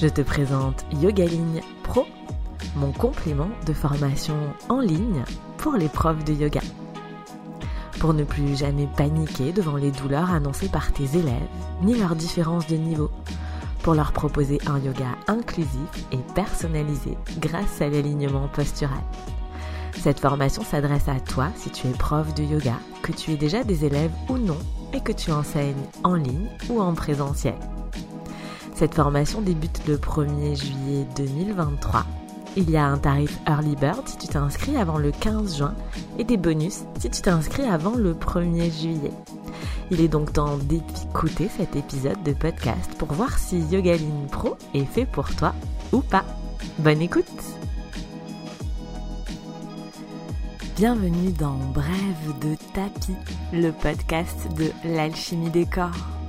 je te présente Yogaline Pro, mon complément de formation en ligne pour les profs de yoga. Pour ne plus jamais paniquer devant les douleurs annoncées par tes élèves, ni leurs différences de niveau. Pour leur proposer un yoga inclusif et personnalisé grâce à l'alignement postural. Cette formation s'adresse à toi si tu es prof de yoga, que tu aies déjà des élèves ou non et que tu enseignes en ligne ou en présentiel. Cette formation débute le 1er juillet 2023. Il y a un tarif Early Bird si tu t'inscris avant le 15 juin et des bonus si tu t'inscris avant le 1er juillet. Il est donc temps d'écouter cet épisode de podcast pour voir si Yogaline Pro est fait pour toi ou pas. Bonne écoute Bienvenue dans Brève de tapis, le podcast de l'alchimie des corps.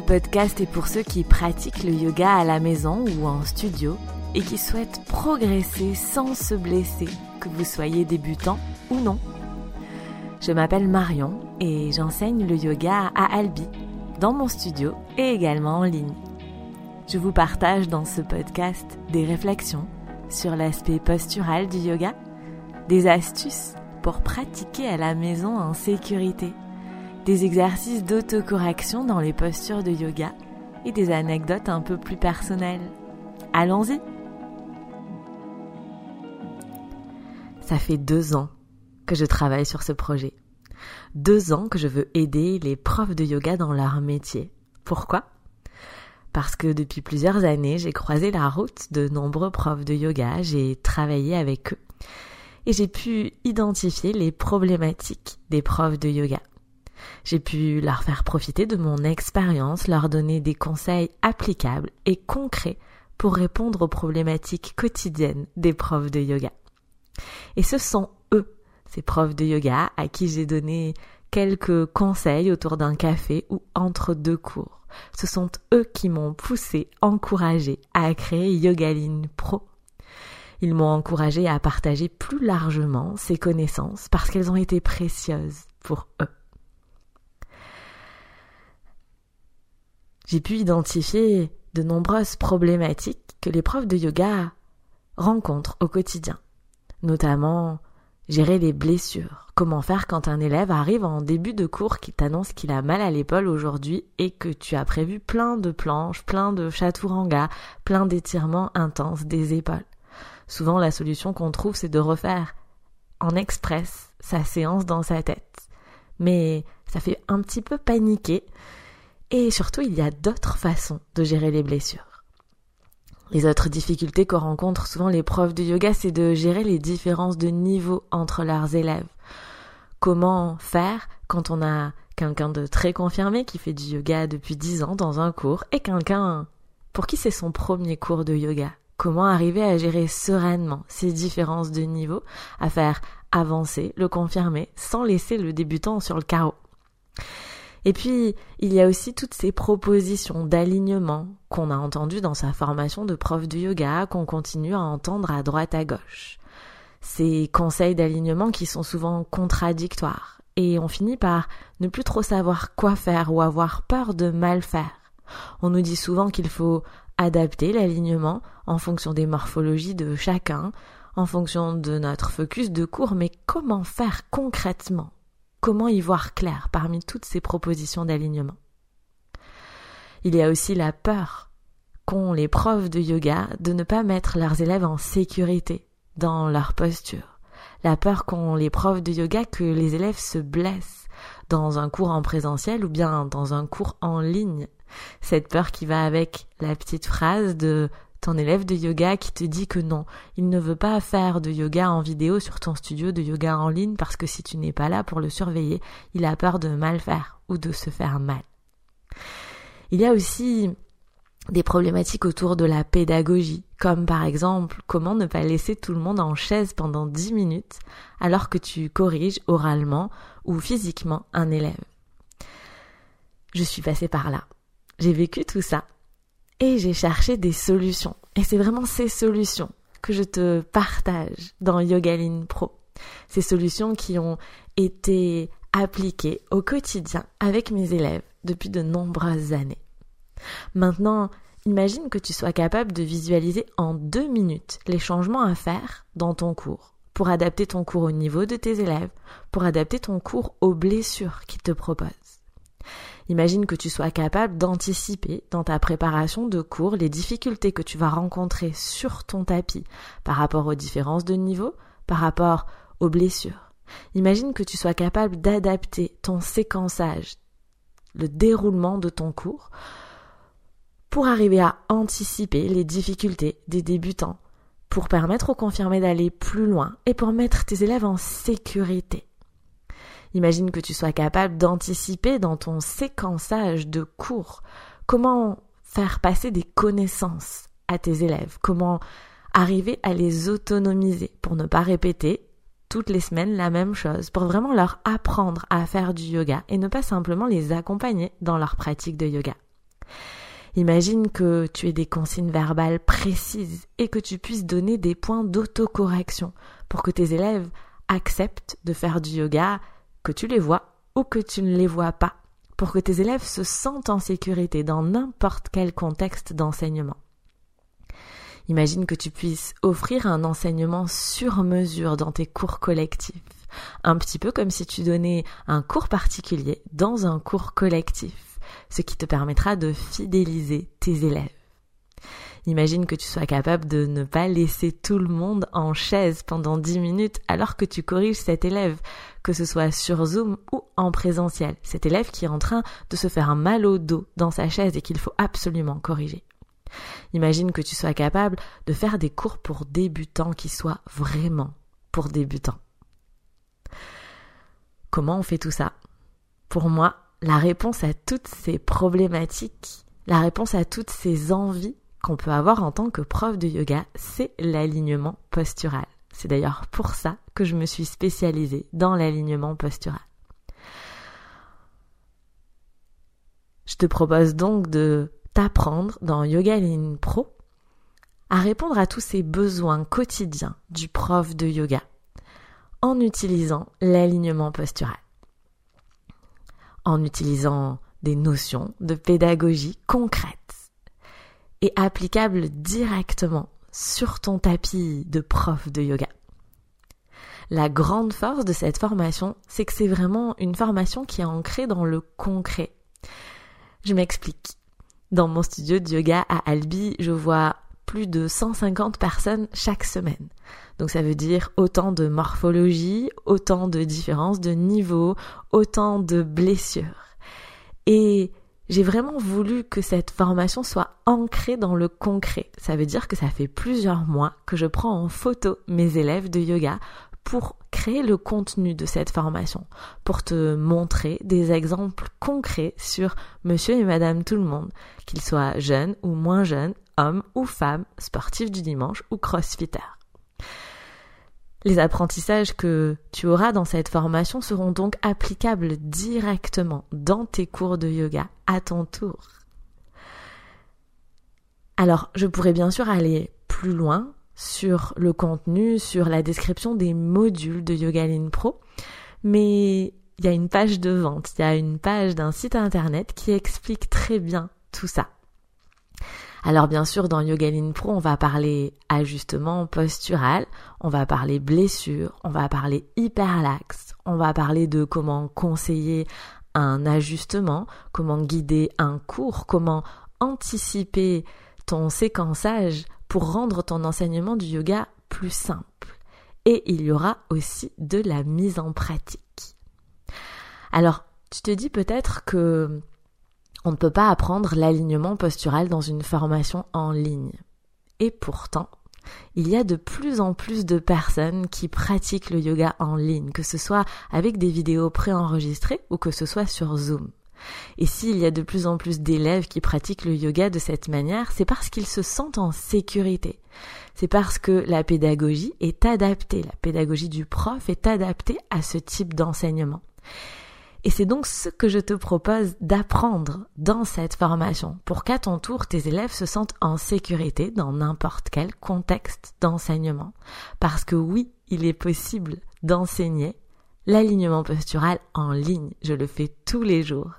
Ce podcast est pour ceux qui pratiquent le yoga à la maison ou en studio et qui souhaitent progresser sans se blesser, que vous soyez débutant ou non. Je m'appelle Marion et j'enseigne le yoga à Albi, dans mon studio et également en ligne. Je vous partage dans ce podcast des réflexions sur l'aspect postural du yoga, des astuces pour pratiquer à la maison en sécurité des exercices d'autocorrection dans les postures de yoga et des anecdotes un peu plus personnelles. Allons-y Ça fait deux ans que je travaille sur ce projet. Deux ans que je veux aider les profs de yoga dans leur métier. Pourquoi? Parce que depuis plusieurs années, j'ai croisé la route de nombreux profs de yoga, j'ai travaillé avec eux et j'ai pu identifier les problématiques des profs de yoga. J'ai pu leur faire profiter de mon expérience, leur donner des conseils applicables et concrets pour répondre aux problématiques quotidiennes des profs de yoga. Et ce sont eux, ces profs de yoga, à qui j'ai donné quelques conseils autour d'un café ou entre deux cours. Ce sont eux qui m'ont poussé, encouragé à créer Yogaline Pro. Ils m'ont encouragé à partager plus largement ces connaissances parce qu'elles ont été précieuses pour eux. J'ai pu identifier de nombreuses problématiques que les profs de yoga rencontrent au quotidien, notamment gérer les blessures. Comment faire quand un élève arrive en début de cours qui t'annonce qu'il a mal à l'épaule aujourd'hui et que tu as prévu plein de planches, plein de chaturanga, plein d'étirements intenses des épaules. Souvent, la solution qu'on trouve, c'est de refaire en express sa séance dans sa tête. Mais ça fait un petit peu paniquer et surtout, il y a d'autres façons de gérer les blessures. Les autres difficultés que rencontrent souvent les profs de yoga, c'est de gérer les différences de niveau entre leurs élèves. Comment faire quand on a quelqu'un de très confirmé qui fait du yoga depuis dix ans dans un cours et quelqu'un pour qui c'est son premier cours de yoga? Comment arriver à gérer sereinement ces différences de niveau, à faire avancer le confirmé sans laisser le débutant sur le carreau? Et puis, il y a aussi toutes ces propositions d'alignement qu'on a entendues dans sa formation de prof de yoga, qu'on continue à entendre à droite à gauche. Ces conseils d'alignement qui sont souvent contradictoires. Et on finit par ne plus trop savoir quoi faire ou avoir peur de mal faire. On nous dit souvent qu'il faut adapter l'alignement en fonction des morphologies de chacun, en fonction de notre focus de cours, mais comment faire concrètement? Comment y voir clair parmi toutes ces propositions d'alignement Il y a aussi la peur qu'ont les profs de yoga de ne pas mettre leurs élèves en sécurité dans leur posture. La peur qu'ont les profs de yoga que les élèves se blessent dans un cours en présentiel ou bien dans un cours en ligne. Cette peur qui va avec la petite phrase de ton élève de yoga qui te dit que non, il ne veut pas faire de yoga en vidéo sur ton studio de yoga en ligne parce que si tu n'es pas là pour le surveiller, il a peur de mal faire ou de se faire mal. Il y a aussi des problématiques autour de la pédagogie, comme par exemple comment ne pas laisser tout le monde en chaise pendant 10 minutes alors que tu corriges oralement ou physiquement un élève. Je suis passée par là. J'ai vécu tout ça et j'ai cherché des solutions. Et c'est vraiment ces solutions que je te partage dans Yogaline Pro. Ces solutions qui ont été appliquées au quotidien avec mes élèves depuis de nombreuses années. Maintenant, Imagine que tu sois capable de visualiser en deux minutes les changements à faire dans ton cours pour adapter ton cours au niveau de tes élèves, pour adapter ton cours aux blessures qu'ils te proposent. Imagine que tu sois capable d'anticiper dans ta préparation de cours les difficultés que tu vas rencontrer sur ton tapis par rapport aux différences de niveau, par rapport aux blessures. Imagine que tu sois capable d'adapter ton séquençage, le déroulement de ton cours, pour arriver à anticiper les difficultés des débutants, pour permettre aux confirmés d'aller plus loin et pour mettre tes élèves en sécurité. Imagine que tu sois capable d'anticiper dans ton séquençage de cours. Comment faire passer des connaissances à tes élèves, comment arriver à les autonomiser pour ne pas répéter toutes les semaines la même chose, pour vraiment leur apprendre à faire du yoga et ne pas simplement les accompagner dans leur pratique de yoga. Imagine que tu aies des consignes verbales précises et que tu puisses donner des points d'autocorrection pour que tes élèves acceptent de faire du yoga, que tu les vois ou que tu ne les vois pas, pour que tes élèves se sentent en sécurité dans n'importe quel contexte d'enseignement. Imagine que tu puisses offrir un enseignement sur mesure dans tes cours collectifs, un petit peu comme si tu donnais un cours particulier dans un cours collectif ce qui te permettra de fidéliser tes élèves. Imagine que tu sois capable de ne pas laisser tout le monde en chaise pendant 10 minutes alors que tu corriges cet élève, que ce soit sur Zoom ou en présentiel, cet élève qui est en train de se faire un mal au dos dans sa chaise et qu'il faut absolument corriger. Imagine que tu sois capable de faire des cours pour débutants qui soient vraiment pour débutants. Comment on fait tout ça? Pour moi, la réponse à toutes ces problématiques, la réponse à toutes ces envies qu'on peut avoir en tant que prof de yoga, c'est l'alignement postural. C'est d'ailleurs pour ça que je me suis spécialisée dans l'alignement postural. Je te propose donc de t'apprendre dans Yoga Line Pro à répondre à tous ces besoins quotidiens du prof de yoga en utilisant l'alignement postural en utilisant des notions de pédagogie concrètes et applicables directement sur ton tapis de prof de yoga. La grande force de cette formation, c'est que c'est vraiment une formation qui est ancrée dans le concret. Je m'explique. Dans mon studio de yoga à Albi, je vois plus de 150 personnes chaque semaine. Donc ça veut dire autant de morphologie, autant de différences de niveau, autant de blessures. Et j'ai vraiment voulu que cette formation soit ancrée dans le concret. Ça veut dire que ça fait plusieurs mois que je prends en photo mes élèves de yoga pour créer le contenu de cette formation, pour te montrer des exemples concrets sur monsieur et madame tout le monde, qu'ils soient jeunes ou moins jeunes, hommes ou femmes, sportifs du dimanche ou crossfitters. Les apprentissages que tu auras dans cette formation seront donc applicables directement dans tes cours de yoga à ton tour. Alors, je pourrais bien sûr aller plus loin sur le contenu, sur la description des modules de Yogaline Pro, mais il y a une page de vente, il y a une page d'un site internet qui explique très bien tout ça. Alors bien sûr, dans Yogaline Pro, on va parler ajustement postural, on va parler blessure, on va parler hyperlaxe, on va parler de comment conseiller un ajustement, comment guider un cours, comment anticiper ton séquençage pour rendre ton enseignement du yoga plus simple. Et il y aura aussi de la mise en pratique. Alors, tu te dis peut-être que on ne peut pas apprendre l'alignement postural dans une formation en ligne. Et pourtant, il y a de plus en plus de personnes qui pratiquent le yoga en ligne, que ce soit avec des vidéos préenregistrées ou que ce soit sur Zoom. Et s'il y a de plus en plus d'élèves qui pratiquent le yoga de cette manière, c'est parce qu'ils se sentent en sécurité. C'est parce que la pédagogie est adaptée, la pédagogie du prof est adaptée à ce type d'enseignement. Et c'est donc ce que je te propose d'apprendre dans cette formation pour qu'à ton tour tes élèves se sentent en sécurité dans n'importe quel contexte d'enseignement. Parce que oui, il est possible d'enseigner l'alignement postural en ligne. Je le fais tous les jours.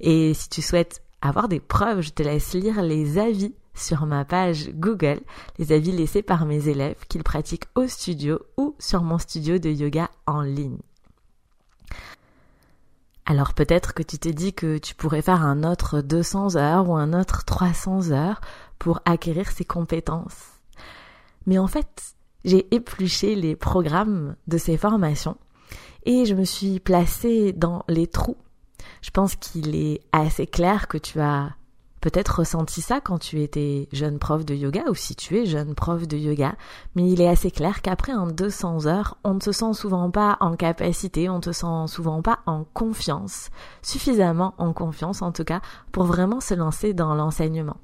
Et si tu souhaites avoir des preuves, je te laisse lire les avis sur ma page Google les avis laissés par mes élèves qu'ils pratiquent au studio ou sur mon studio de yoga en ligne. Alors peut-être que tu t'es dit que tu pourrais faire un autre 200 heures ou un autre 300 heures pour acquérir ces compétences. Mais en fait, j'ai épluché les programmes de ces formations et je me suis placée dans les trous. Je pense qu'il est assez clair que tu as peut-être ressenti ça quand tu étais jeune prof de yoga ou si tu es jeune prof de yoga, mais il est assez clair qu'après un 200 heures, on ne se sent souvent pas en capacité, on ne se sent souvent pas en confiance, suffisamment en confiance en tout cas, pour vraiment se lancer dans l'enseignement.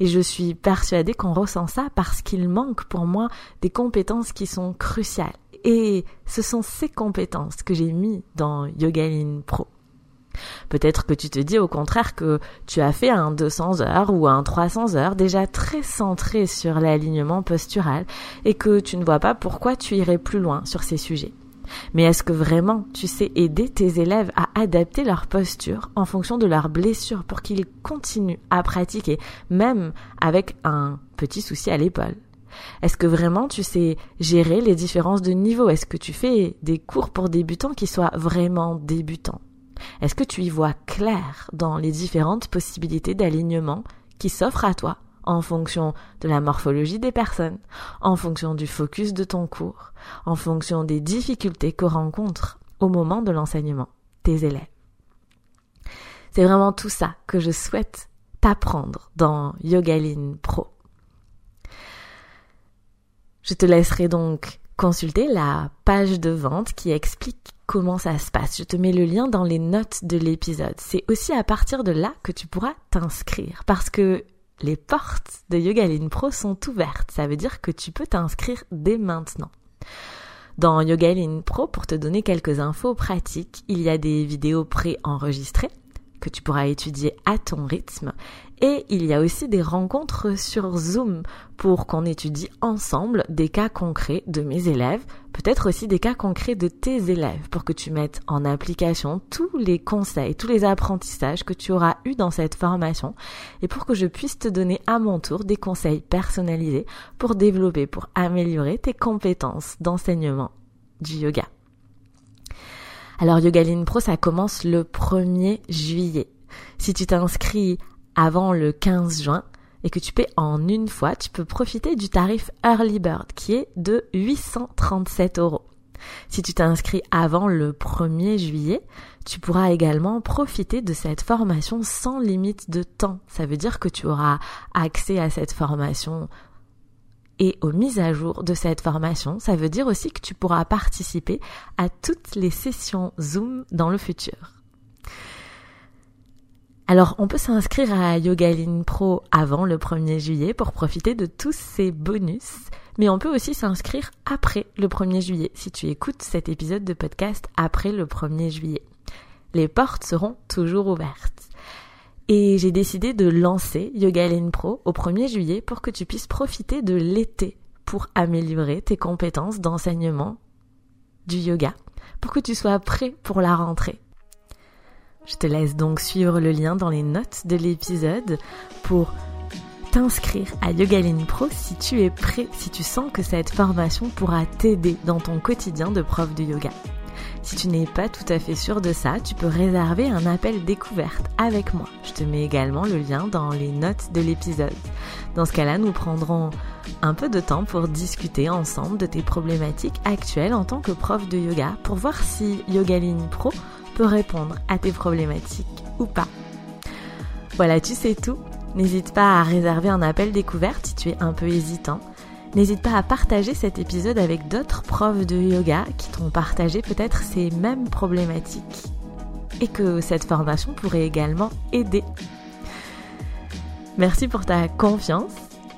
Et je suis persuadée qu'on ressent ça parce qu'il manque pour moi des compétences qui sont cruciales. Et ce sont ces compétences que j'ai mis dans Yogaline Pro. Peut-être que tu te dis au contraire que tu as fait un 200 heures ou un 300 heures déjà très centré sur l'alignement postural et que tu ne vois pas pourquoi tu irais plus loin sur ces sujets. Mais est-ce que vraiment tu sais aider tes élèves à adapter leur posture en fonction de leurs blessures pour qu'ils continuent à pratiquer même avec un petit souci à l'épaule? Est-ce que vraiment tu sais gérer les différences de niveau? Est-ce que tu fais des cours pour débutants qui soient vraiment débutants? Est-ce que tu y vois clair dans les différentes possibilités d'alignement qui s'offrent à toi en fonction de la morphologie des personnes, en fonction du focus de ton cours, en fonction des difficultés que rencontrent au moment de l'enseignement tes élèves? C'est vraiment tout ça que je souhaite t'apprendre dans Yogaline Pro. Je te laisserai donc consulter la page de vente qui explique comment ça se passe. Je te mets le lien dans les notes de l'épisode. C'est aussi à partir de là que tu pourras t'inscrire parce que les portes de Yogaline Pro sont ouvertes. Ça veut dire que tu peux t'inscrire dès maintenant. Dans Yogaline Pro, pour te donner quelques infos pratiques, il y a des vidéos pré-enregistrées que tu pourras étudier à ton rythme. Et il y a aussi des rencontres sur Zoom pour qu'on étudie ensemble des cas concrets de mes élèves, peut-être aussi des cas concrets de tes élèves pour que tu mettes en application tous les conseils, tous les apprentissages que tu auras eus dans cette formation et pour que je puisse te donner à mon tour des conseils personnalisés pour développer, pour améliorer tes compétences d'enseignement du yoga. Alors Yogaline Pro, ça commence le 1er juillet. Si tu t'inscris avant le 15 juin et que tu paies en une fois, tu peux profiter du tarif Early Bird qui est de 837 euros. Si tu t'inscris avant le 1er juillet, tu pourras également profiter de cette formation sans limite de temps. Ça veut dire que tu auras accès à cette formation et aux mises à jour de cette formation. Ça veut dire aussi que tu pourras participer à toutes les sessions Zoom dans le futur. Alors, on peut s'inscrire à Yogaline Pro avant le 1er juillet pour profiter de tous ces bonus, mais on peut aussi s'inscrire après le 1er juillet si tu écoutes cet épisode de podcast après le 1er juillet. Les portes seront toujours ouvertes. Et j'ai décidé de lancer Yogaline Pro au 1er juillet pour que tu puisses profiter de l'été pour améliorer tes compétences d'enseignement du yoga, pour que tu sois prêt pour la rentrée. Je te laisse donc suivre le lien dans les notes de l'épisode pour t'inscrire à Yogaline Pro si tu es prêt, si tu sens que cette formation pourra t'aider dans ton quotidien de prof de yoga. Si tu n'es pas tout à fait sûr de ça, tu peux réserver un appel découverte avec moi. Je te mets également le lien dans les notes de l'épisode. Dans ce cas-là, nous prendrons un peu de temps pour discuter ensemble de tes problématiques actuelles en tant que prof de yoga pour voir si Yogaline Pro peut répondre à tes problématiques ou pas. Voilà, tu sais tout. N'hésite pas à réserver un appel découverte si tu es un peu hésitant. N'hésite pas à partager cet épisode avec d'autres profs de yoga qui t'ont partagé peut-être ces mêmes problématiques et que cette formation pourrait également aider. Merci pour ta confiance,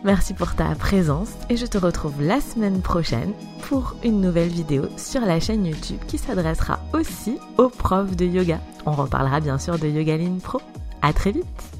merci pour ta présence et je te retrouve la semaine prochaine pour une nouvelle vidéo sur la chaîne YouTube qui s'adressera aussi aux profs de yoga. On reparlera bien sûr de Yogaline Pro. À très vite